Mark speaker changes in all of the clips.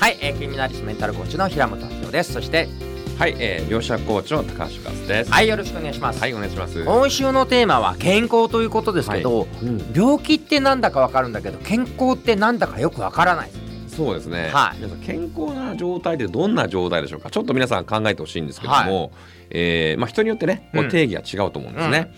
Speaker 1: はい、えー、金メダリストメンタルコーチの平本明夫です。そして
Speaker 2: はい、えー、両者コーチの高橋和です。
Speaker 1: はいよろしくお願いします、
Speaker 2: はい、お願いします。
Speaker 1: 今週のテーマは健康ということですけど、
Speaker 2: うん
Speaker 1: 病気ってなんだかわかるんだけど健康ってなんだかよくわからない。
Speaker 2: そうですね。
Speaker 1: はい。
Speaker 2: 皆さん健康な状態ってどんな状態でしょうか。ちょっと皆さん考えてほしいんですけども、えーまあ人によってね、こ
Speaker 1: うん。
Speaker 2: う定義は違うと思うんですね。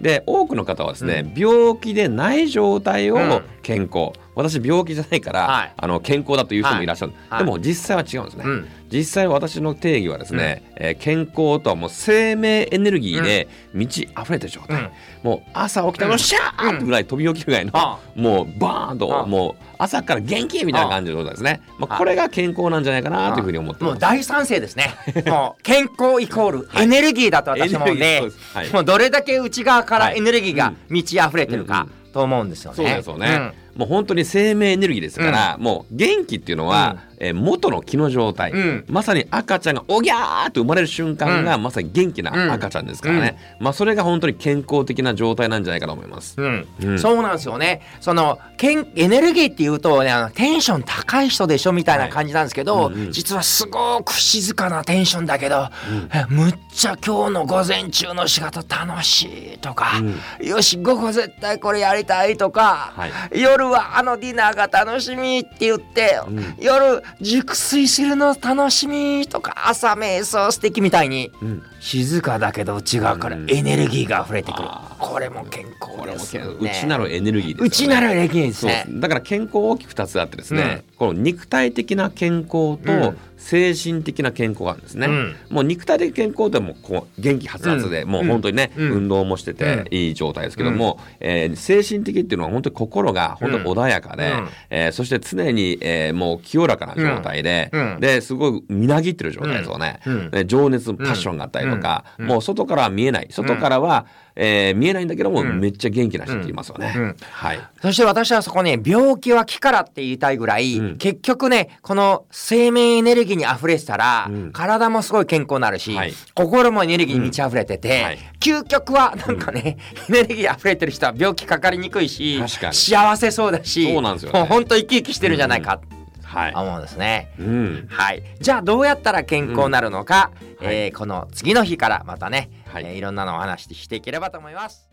Speaker 2: で多くの方はですね、病気でない状態を
Speaker 1: うん。
Speaker 2: 健康、私病気じゃないから、
Speaker 1: はい。
Speaker 2: あの健康だという人もいらっしゃる、
Speaker 1: はい。
Speaker 2: でも実際は違うんですね、
Speaker 1: うん。
Speaker 2: 実際私の定義はですね、えー健康とはもう生命エネルギーで満ち溢れてる状態、
Speaker 1: うん。
Speaker 2: もう朝起きたらシャーってぐらい飛び起きるぐらいの、
Speaker 1: あ
Speaker 2: もうバーンと
Speaker 1: あ
Speaker 2: もう朝から元気みたいな感じの状態ですね、まあ、
Speaker 1: あ
Speaker 2: これが健康なんじゃないかなというふうに思ってます。
Speaker 1: もう大賛成ですね。もう健康イコールエネルギーだと私は思うんで
Speaker 2: エネルギーそうです。はい。
Speaker 1: もうどれだけ内側から
Speaker 2: はい。
Speaker 1: エネルギーが
Speaker 2: うん。
Speaker 1: 満ち溢れてるか
Speaker 2: うん。
Speaker 1: と思うんですよね。
Speaker 2: そうですよね、もう本当に生命エネルギーですから、もう元気っていうのは、えー元の気の状態、
Speaker 1: うん。
Speaker 2: まさに赤ちゃんがおぎゃーって生まれる瞬間が、
Speaker 1: う
Speaker 2: まさに元気な赤ちゃんですからね、まあそれが本当に健康的な状態なんじゃないかと思います。
Speaker 1: うん。
Speaker 2: うん。
Speaker 1: そうなんですよね。そのけんエネルギーっていうとねあのテンション高い人でしょみたいな感じなんですけど、
Speaker 2: はいうんうん。
Speaker 1: 実はすごく静かなテンションだけど、えむっちゃ今日の午前中の仕事楽しいとか、よし午後絶対これやりたいとか、
Speaker 2: はい。
Speaker 1: 夜はあのディナーが楽しみって言って、
Speaker 2: うん。
Speaker 1: 夜熟睡するの楽しみとか朝瞑想素敵みたいに
Speaker 2: うん。
Speaker 1: 静かだけど内側からエネルギーが溢れてくる、
Speaker 2: あ
Speaker 1: これも健康ですよね
Speaker 2: 内なるエネルギーですよね。
Speaker 1: 内なるエネルギーですね。
Speaker 2: だから健康大きく2つあってですね、この肉体的な健康と精神的な健康があるんですね、
Speaker 1: うん。
Speaker 2: もう肉体的健康でもこう元気はつらつで、もう本当にね、
Speaker 1: うん。
Speaker 2: 運動もしてていい状態ですけども、えー精神的っていうのは本当に心が本当に穏やかで、
Speaker 1: うん。
Speaker 2: えーそして常に、えーもう清らかな状態で、
Speaker 1: うん。うん。
Speaker 2: ですごいみなぎってる状態ですよね、
Speaker 1: うん。
Speaker 2: ね情熱パッションがあったりとか、
Speaker 1: うん。
Speaker 2: もう外からは見えない。外からは、えー見えないんだけども、
Speaker 1: うん。
Speaker 2: めっちゃ元気な人って言いますよね、
Speaker 1: うん。
Speaker 2: はい。
Speaker 1: そして私はそこね病気は気からって言いたいぐらい、
Speaker 2: うん
Speaker 1: 結局ねこの生命エネルギーに溢れてたら、
Speaker 2: うん。
Speaker 1: 体もすごい健康になるし、
Speaker 2: はい。
Speaker 1: 心もエネルギーに満ち溢れてて、
Speaker 2: うん。はい。
Speaker 1: 究極はなんかね、エネルギー溢れてる人は病気かかりにくいし幸せそうだし
Speaker 2: そうなんですよね。
Speaker 1: もうほんと生き生きしてるんじゃないか。
Speaker 2: はい。
Speaker 1: と思うんですね。
Speaker 2: うん。
Speaker 1: はい、じゃあどうやったら健康になるのか、
Speaker 2: うん。
Speaker 1: えーこの次の日からまたね、
Speaker 2: はい。
Speaker 1: いえーいろんなのをお話ししていければと思います。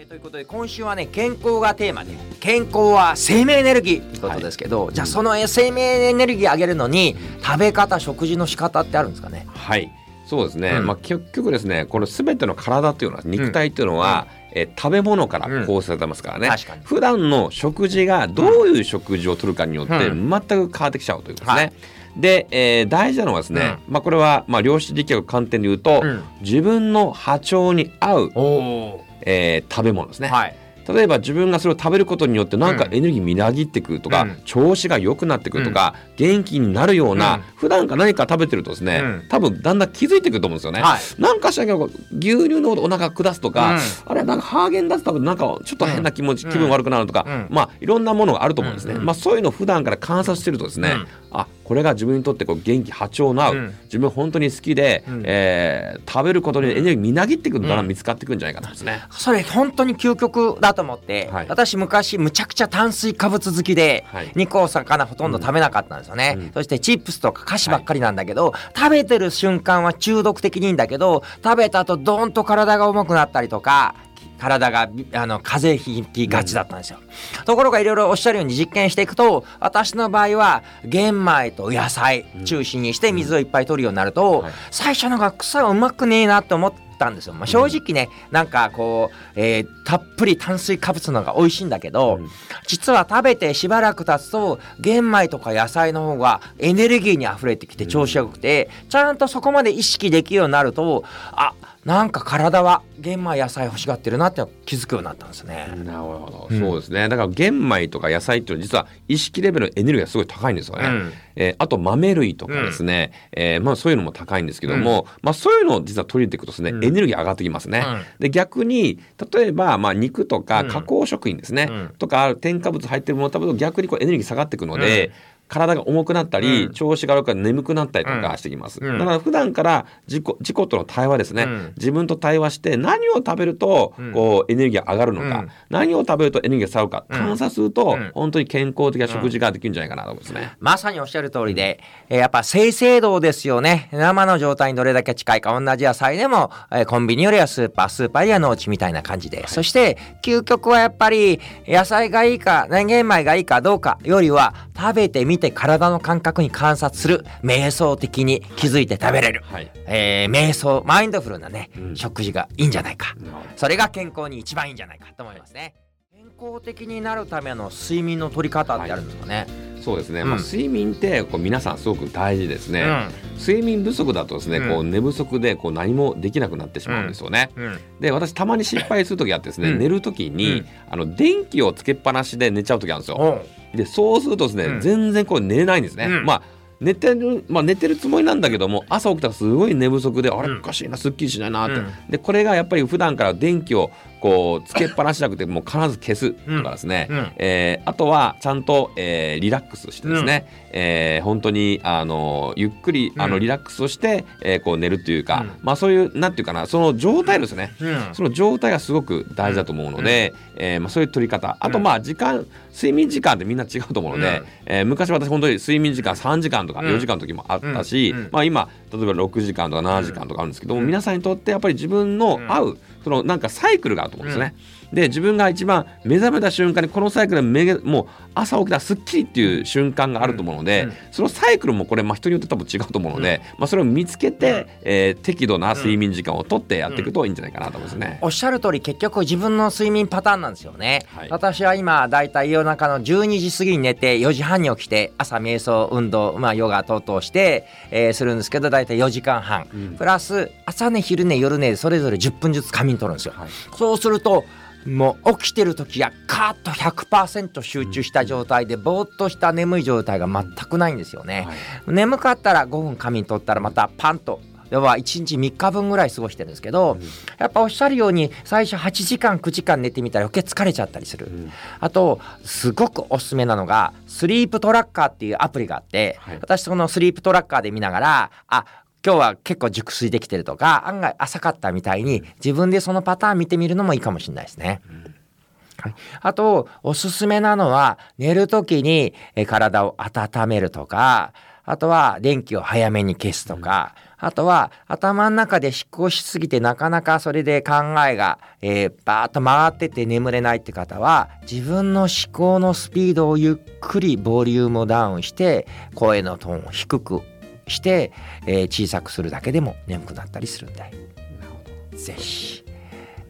Speaker 1: えーということで今週はね健康がテーマで健康は生命エネルギーということですけど、じゃあそのえ生命エネルギー上げるのに食べ方食事の仕方ってあるんですかね？
Speaker 2: はい。そうですね、
Speaker 1: うん。
Speaker 2: まあ結局ですねこの全ての体っていうのは肉体っていうのは、えー食べ物から構成されてますからね、
Speaker 1: 確かに。
Speaker 2: 普段の食事がどういう食事をとるかによって
Speaker 1: う
Speaker 2: 全く変わってきちゃうということですね。
Speaker 1: はい。
Speaker 2: で、えー大事なのはですね、まあこれはまあ量子力学観点で言うと、
Speaker 1: うん。
Speaker 2: 自分の波長に合う、えー食べ物ですね。
Speaker 1: はい
Speaker 2: 例えば自分がそれを食べることによってなんか
Speaker 1: うん。
Speaker 2: エネルギーみなぎってくるとか、
Speaker 1: うん。
Speaker 2: 調子が良くなってくるとか、元気になるような、
Speaker 1: うん。
Speaker 2: 普段から何か食べてるとですね、
Speaker 1: うん。
Speaker 2: 多分だんだん気づいてくると思うんですよね。
Speaker 1: はい。
Speaker 2: なんかしらんけど牛乳のお腹下すとか、
Speaker 1: うん。
Speaker 2: あれなんかハーゲンダッツ食べてなんかちょっと変な気持ち、
Speaker 1: うん。
Speaker 2: 気分悪くなるとか、
Speaker 1: うん。
Speaker 2: まあいろんなものがあると思うんですね。
Speaker 1: うん。
Speaker 2: まあそういうのを普段から観察してるとですね、
Speaker 1: うん。
Speaker 2: あこれが自分にとってこう元気波長の合う、
Speaker 1: うん。
Speaker 2: 自分本当に好きで、
Speaker 1: うん。
Speaker 2: えー食べることにエネルギーみなぎってくるの
Speaker 1: ん。
Speaker 2: 見つかってくるんじゃないかと思うんですね。
Speaker 1: それ本当に究極だと思って、
Speaker 2: はい。
Speaker 1: 私昔むちゃくちゃ炭水化物好きで、
Speaker 2: はい。
Speaker 1: 肉お魚ほとんど食べなかったんですよね、
Speaker 2: うん。
Speaker 1: そしてチップスとか菓子ばっかりなんだけど、食べてる瞬間は中毒的にいいんだけど食べた後ドーンと体が重くなったりとか体があの風邪ひきがちだったんですよ、ところがいろいろおっしゃるように実験していくと私の場合は玄米と野菜中心にして水をいっぱい取るようになると、
Speaker 2: はい。
Speaker 1: 最初のが草はうまくねえなって思ったんですよ、まあ、正直ねなんかこう、えーたっぷり炭水化物の方が美味しいんだけど、
Speaker 2: うん。
Speaker 1: 実は食べてしばらく経つと玄米とか野菜の方がエネルギーにあふれてきて調子よくて、ちゃんとそこまで意識できるようになるとあなんか体は玄米野菜欲しがってるなって気づくようになったんですね。
Speaker 2: なるほど、
Speaker 1: うん。
Speaker 2: そうですね。だから玄米とか野菜っていうのは実は意識レベルのエネルギーがすごい高いんですよね、
Speaker 1: うん。
Speaker 2: えーあと豆類とかですね、えーまあ、そういうのも高いんですけども、まあ、そういうのを実は取り入れていくとですね、
Speaker 1: うん。
Speaker 2: エネルギー上がってきますね、
Speaker 1: うん。
Speaker 2: で逆に例えば、まあ、肉とか
Speaker 1: うん。
Speaker 2: 加工食品ですね、
Speaker 1: うん。
Speaker 2: とか添加物入ってるものを食べると逆にこうエネルギー下がっていくので、体が重くなったり、
Speaker 1: うん。
Speaker 2: 調子が悪く眠くなったりとかしてきます、
Speaker 1: うん。
Speaker 2: だから普段から自己自己との対話ですね、
Speaker 1: うん。
Speaker 2: 自分と対話して何を食べると
Speaker 1: うん。
Speaker 2: こうエネルギーが上がるのか、
Speaker 1: うん。
Speaker 2: 何を食べるとエネルギーが下がるか。
Speaker 1: うん。
Speaker 2: 観察すると、
Speaker 1: うん。
Speaker 2: 本当に健康的な食事ができるんじゃないかなと思うんですね。
Speaker 1: まさにおっしゃる通りで、えーやっぱ生成度ですよね。生の状態にどれだけ近いか。同じ野菜でも、えーコンビニよりはスーパー、スーパーよりは農地みたいな感じで。そして、究極はやっぱり、野菜がいいか、年玄米がいいかどうかよりは、食べてみて体の感覚に観察する。瞑想的に気づいて食べれる。
Speaker 2: はい
Speaker 1: えー瞑想、マインドフルなね、
Speaker 2: うん
Speaker 1: 食事がいいんじゃないか。それが健康に一番いいんじゃないかと思いますね。健康的になるための睡眠の取り方ってあるんですかね？
Speaker 2: そうですね、
Speaker 1: うん。
Speaker 2: まあ、睡眠ってこう皆さんすごく大事ですね、睡眠不足だとですね、
Speaker 1: うん。
Speaker 2: こう寝不足でこう何もできなくなってしまうんですよね、
Speaker 1: うん。うん。
Speaker 2: で私たまに失敗する時あってですね、
Speaker 1: うん。
Speaker 2: 寝る時に、
Speaker 1: うん。
Speaker 2: あの電気をつけっぱなしで寝ちゃう時あるんですよ。でそうするとですね、
Speaker 1: うん。
Speaker 2: 全然こう寝れないんですね、
Speaker 1: うん。
Speaker 2: まあ寝てる、まあ、寝てるつもりなんだけども朝起きたらすごい寝不足で、あれ
Speaker 1: うん
Speaker 2: おかしいなすっきりしないなって、
Speaker 1: うん。
Speaker 2: でこれがやっぱり普段から電気をこうつけっぱなしじゃなくてもう必ず消すとかですね、
Speaker 1: うん。
Speaker 2: えーあとはちゃんと、えーリラックスしてですね、えー本当にあのゆっくりあの
Speaker 1: うん
Speaker 2: リラックスをして、えーこう寝るというか、
Speaker 1: うん。
Speaker 2: まあそういうなんていうかなその状態ですね、
Speaker 1: うん。
Speaker 2: その状態がすごく大事だと思うので、えーまあ、そういう取り方。あとまあ時間睡眠時間ってみんな違うと思うので、
Speaker 1: うん。
Speaker 2: えー昔私本当に睡眠時間3時間とか
Speaker 1: うん。
Speaker 2: 4時間の時もあったし、
Speaker 1: うん。うん。
Speaker 2: まあ、今例えば6時間とか7時間とかあるんですけども、
Speaker 1: うん。
Speaker 2: 皆さんにとってやっぱり自分の合うそのなんかサイクルがあると思うんですね。で自分が一番目覚めた瞬間にこのサイクル目がもう朝起きたらすっきりっていう瞬間があると思うので、
Speaker 1: うん
Speaker 2: そのサイクルもこれ、まあ、人によって多分違うと思うので、まあ、それを見つけて、えー適度な睡眠時間をとってやっていくといいんじゃないかなと思うんですね。
Speaker 1: おっしゃる通り結局自分の睡眠パターンなんですよね、
Speaker 2: はい。
Speaker 1: 私は今だいたい夜中の12時過ぎに寝て4時半に起きて朝瞑想運動、まあ、ヨガ等々して、えーするんですけどだいたい4時間半、
Speaker 2: うん。
Speaker 1: プラス朝寝昼寝夜寝それぞれ10分ずつ仮眠取るんですよ、
Speaker 2: はい。
Speaker 1: そうするともう起きてる時はカーッと100%集中した状態でぼーっとした眠い状態が全くないんですよね、
Speaker 2: はい。
Speaker 1: 眠かったら5分仮眠取ったらまたパンと要は1日3日分ぐらい過ごしてるんですけど、やっぱおっしゃるように最初8時間9時間寝てみたら余計疲れちゃったりする、
Speaker 2: うん。
Speaker 1: あとすごくおすすめなのがスリープトラッカーっていうアプリがあって、
Speaker 2: はい。
Speaker 1: 私そのスリープトラッカーで見ながらあ今日は結構熟睡できてるとか案外浅かったみたいに自分でそのパターン見てみるのもいいかもしれないですね。はい、あとおすすめなのは寝る時にえー体を温めるとかあとは電気を早めに消すとか、あとは頭の中で思考しすぎてなかなかそれで考えが、えーバーッと回ってて眠れないって方は自分の思考のスピードをゆっくりボリュームをダウンして声のトーンを低くして、えー小さくするだけでも眠くなったりするんでぜひ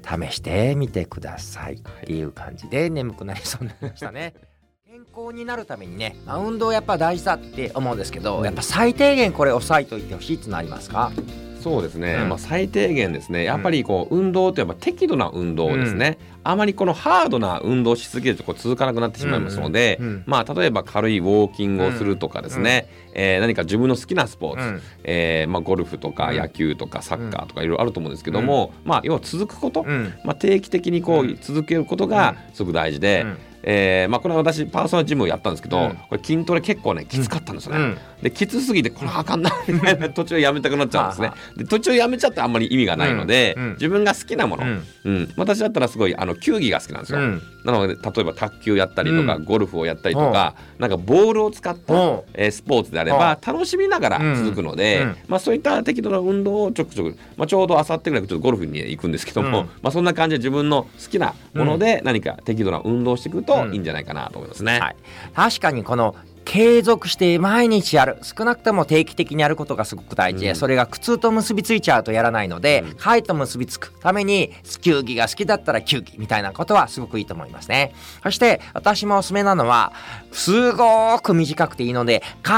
Speaker 1: 試してみてください。っていう感じで眠くなりそうになりましたね。健康になるためにね、まあ、運動やっぱ大事だって思うんですけど、やっぱ最低限これ押さえといてほしいってのありますか？
Speaker 2: そうですね、
Speaker 1: うん。
Speaker 2: まあ、最低限ですね。やっぱりこう運動ってやっぱ適度な運動ですね、あまりこのハードな運動しすぎるとこう続かなくなってしまいますので、
Speaker 1: うん。うん。
Speaker 2: まあ、例えば軽いウォーキングをするとかですね、えー何か自分の好きなスポーツ、
Speaker 1: うん。
Speaker 2: えーまあ、ゴルフとか
Speaker 1: うん。
Speaker 2: 野球とかサッカーとかいろいろあると思うんですけども、まあ、要は続くこと、
Speaker 1: うん。
Speaker 2: まあ、定期的にこ
Speaker 1: う
Speaker 2: うん続けることがすごく大事で、
Speaker 1: うん
Speaker 2: えーまあ、これは私パーソナルジムをやったんですけど、
Speaker 1: うん。
Speaker 2: これ筋トレ結構ねきつかったんですよね。
Speaker 1: うん。
Speaker 2: できつすぎてこれあかんなみたいな 途中やめたくなっちゃうんですね。
Speaker 1: は。
Speaker 2: で途中やめちゃってあんまり意味がないので、
Speaker 1: うん。うん。
Speaker 2: 自分が好きなもの、
Speaker 1: う
Speaker 2: うん。ん私だったらすごいあの球技が好きなんですよ。
Speaker 1: うん。
Speaker 2: なので例えば卓球やったりとか、
Speaker 1: うん。
Speaker 2: ゴルフをやったりとか、なんかボールを使った、
Speaker 1: う。ん
Speaker 2: えースポーツであれば楽しみながら続くので、まあ、そういった適度な運動をちょくちょく、まあ、ちょうどあさってぐらいちょっとゴルフに行くんですけども、
Speaker 1: うん。
Speaker 2: まあ、そんな感じで自分の好きなもので何か適度な運動をしていくと
Speaker 1: うん。
Speaker 2: いいんじゃないかなと思いますね。
Speaker 1: はい、確かにこの継続して毎日やる。少なくとも定期的にやることがすごく大事で、
Speaker 2: うん。
Speaker 1: それが苦痛と結びついちゃうとやらないので、
Speaker 2: うん。
Speaker 1: 快と結びつくために球技が好きだったら球技みたいなことはすごくいいと思いますね。そして私もおすすめなのはすごく短くていいので必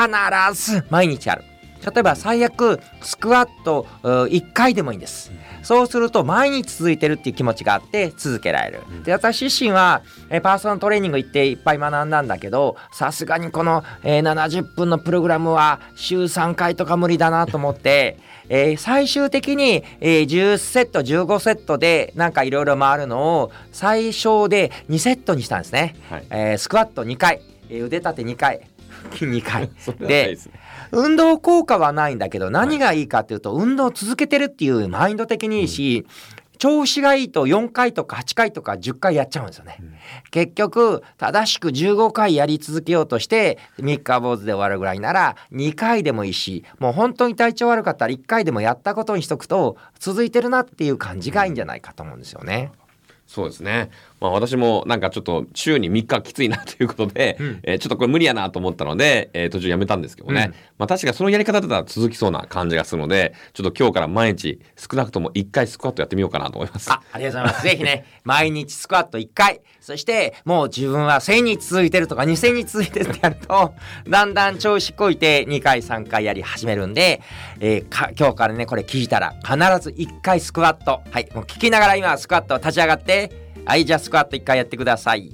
Speaker 1: ず毎日やる。例えば最悪スクワット1回でもいいんですそうすると毎日続いてるっていう気持ちがあって続けられる。で私自身はえーパーソナルトレーニング行っていっぱい学んだんだけどさすがにこの、えー70分のプログラムは週3回とか無理だなと思って、えー最終的に、えー10セット15セットでなんかいろいろ回るのを最小で2セットにしたんですね。
Speaker 2: はい
Speaker 1: えースクワット2回、えー腕立て2回期2回
Speaker 2: ですね
Speaker 1: 運動効果はないんだけど何がいいかっていうと運動を続けてるっていうマインド的にいいし、調子がいいと4回とか8回とか10回やっちゃうんですよね。結局正しく15回やり続けようとして3日坊主で終わるぐらいなら2回でもいいしもう本当に体調悪かったら1回でもやったことにしとくと続いてるなっていう感じがいいんじゃないかと思うんですよね。
Speaker 2: そうですね。まあ私もなんかちょっと週に3日きついなということで、
Speaker 1: うん
Speaker 2: えーちょっとこれ無理やなと思ったので、えー途中やめたんですけどね。
Speaker 1: うん
Speaker 2: まあ確かそのやり方だったら続きそうな感じがするので、ちょっと今日から毎日少なくとも1回スクワットやってみようかなと思います。
Speaker 1: あ、ありがとうございます。ぜひね、毎日スクワット1回、そしてもう自分は1000日続いてるとか2000日続いてるってやると、だんだん調子こいて2回3回やり始めるんで、えーか今日からね、これ聞いたら必ず1回スクワット。はい、もう聞きながら今スクワット立ち上がって、はい、じゃあスクワット1回やってください。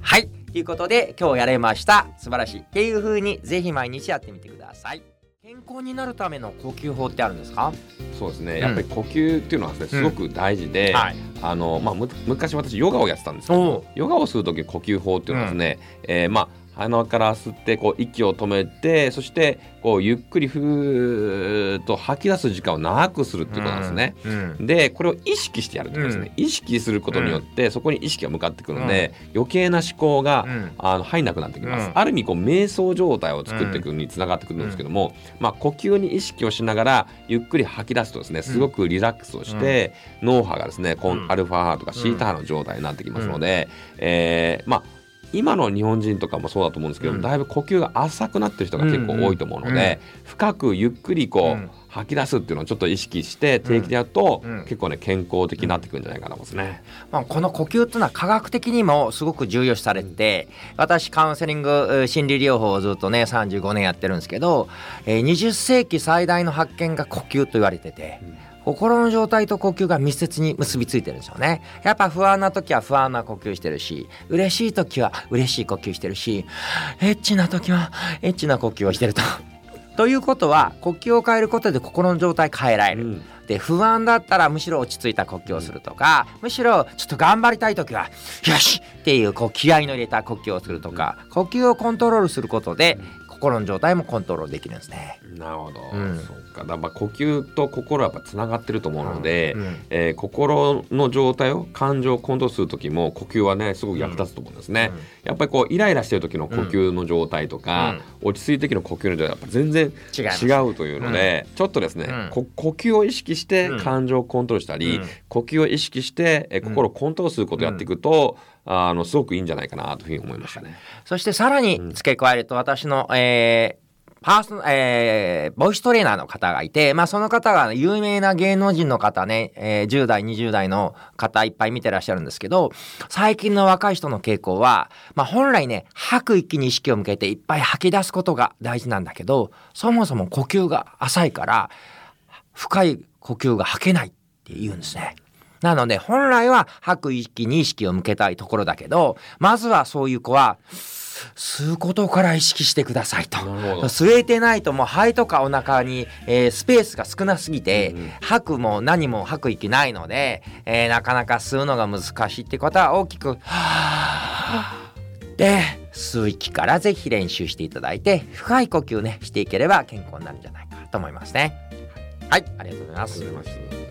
Speaker 1: はい、ということで今日やれました。素晴らしい。っていう風にぜひ毎日やってみてください。健康になるための呼吸法ってあるんですか、
Speaker 2: そうですね。やっぱり呼吸っていうのはですごく大事で、
Speaker 1: はい。
Speaker 2: あのまあむ昔私ヨガをやってたんですけど、ヨガをする時呼吸法っていうのはですね、えーまあ鼻から吸ってこう息を止めてそしてこうゆっくりふーっと吐き出す時間を長くするっていうことなんですね。
Speaker 1: うん。
Speaker 2: でこれを意識してやるってことですね、意識することによってそこに意識が向かってくるので、余計な思考が、
Speaker 1: うん。
Speaker 2: あの入んなくなってきます、
Speaker 1: うん。
Speaker 2: ある意味こう瞑想状態を作っていくにつながってくるんですけども、まあ、呼吸に意識をしながらゆっくり吐き出すとですねすごくリラックスをして、脳波がですねコン
Speaker 1: うん。
Speaker 2: アルファ波とかシータ波の状態になってきますので、えーまあ今の日本人とかもそうだと思うんですけど、
Speaker 1: うん。
Speaker 2: だいぶ呼吸が浅くなってる人が結構多いと思うので、深くゆっくりこう、
Speaker 1: うん。
Speaker 2: 吐き出すっていうのをちょっと意識して定期でやると、
Speaker 1: うん。
Speaker 2: 結構ね健康的になってくるんじゃないかなと思いますね。
Speaker 1: まあ、この呼吸っていうのは科学的にもすごく重要視されてて私カウンセリングえー心理療法をずっとね35年やってるんですけど、えー20世紀最大の発見が呼吸と言われてて。心の状態と呼吸が密接に結びついてるんですよね。やっぱ不安な時は不安な呼吸してるし、嬉しい時は嬉しい呼吸してるし、エッチな時はエッチな呼吸をしてると。ということは呼吸を変えることで心の状態変えられる。
Speaker 2: うん
Speaker 1: で不安だったらむしろ落ち着いた呼吸をするとかむしろちょっと頑張りたい時はよしっていうこう気合いの入れた呼吸をするとか呼吸をコントロールすることで心の状態もコントロールできるんですね。
Speaker 2: なるほど、
Speaker 1: うん。
Speaker 2: そっか。だからまあ呼吸と心はやっぱつながってると思うので、
Speaker 1: うん
Speaker 2: えー心の状態を感情をコントロールする時も呼吸はねすごく役立つと思うんですね、やっぱりこうイライラしてる時の呼吸の状態とか、落ち着いてる時の呼吸の状態はやっぱ全然
Speaker 1: 違
Speaker 2: うというので、ちょっとですね、呼吸を意識して
Speaker 1: うん。
Speaker 2: 感情をコントロールしたり、
Speaker 1: うん。
Speaker 2: 呼吸を意識して、えー心をコントロールすることをやっていくと、あのすごくいいんじゃないかなというふうに思いましたね。
Speaker 1: そしてさらに付け加えると私の、えーパーソナえーボイストレーナーの方がいて、まあその方が有名な芸能人の方ね、えー10代、20代の方いっぱい見てらっしゃるんですけど、最近の若い人の傾向は、まあ本来ね、吐く息に意識を向けていっぱい吐き出すことが大事なんだけど、そもそも呼吸が浅いから、深い呼吸が吐けないって言うんですね。なので本来は吐く息に意識を向けたいところだけど、まずはそういう子は、吸うことから意識してくださいと。吸えてないともう肺とかお腹に、えースペースが少なすぎて、
Speaker 2: うんうん
Speaker 1: 吐くも何も吐く息ないので、えーなかなか吸うのが難しいってことは大きく、はぁで吸う息からぜひ練習していただいて深い呼吸ねしていければ健康になるんじゃないかと思いますね。はい。
Speaker 2: ありがとうございます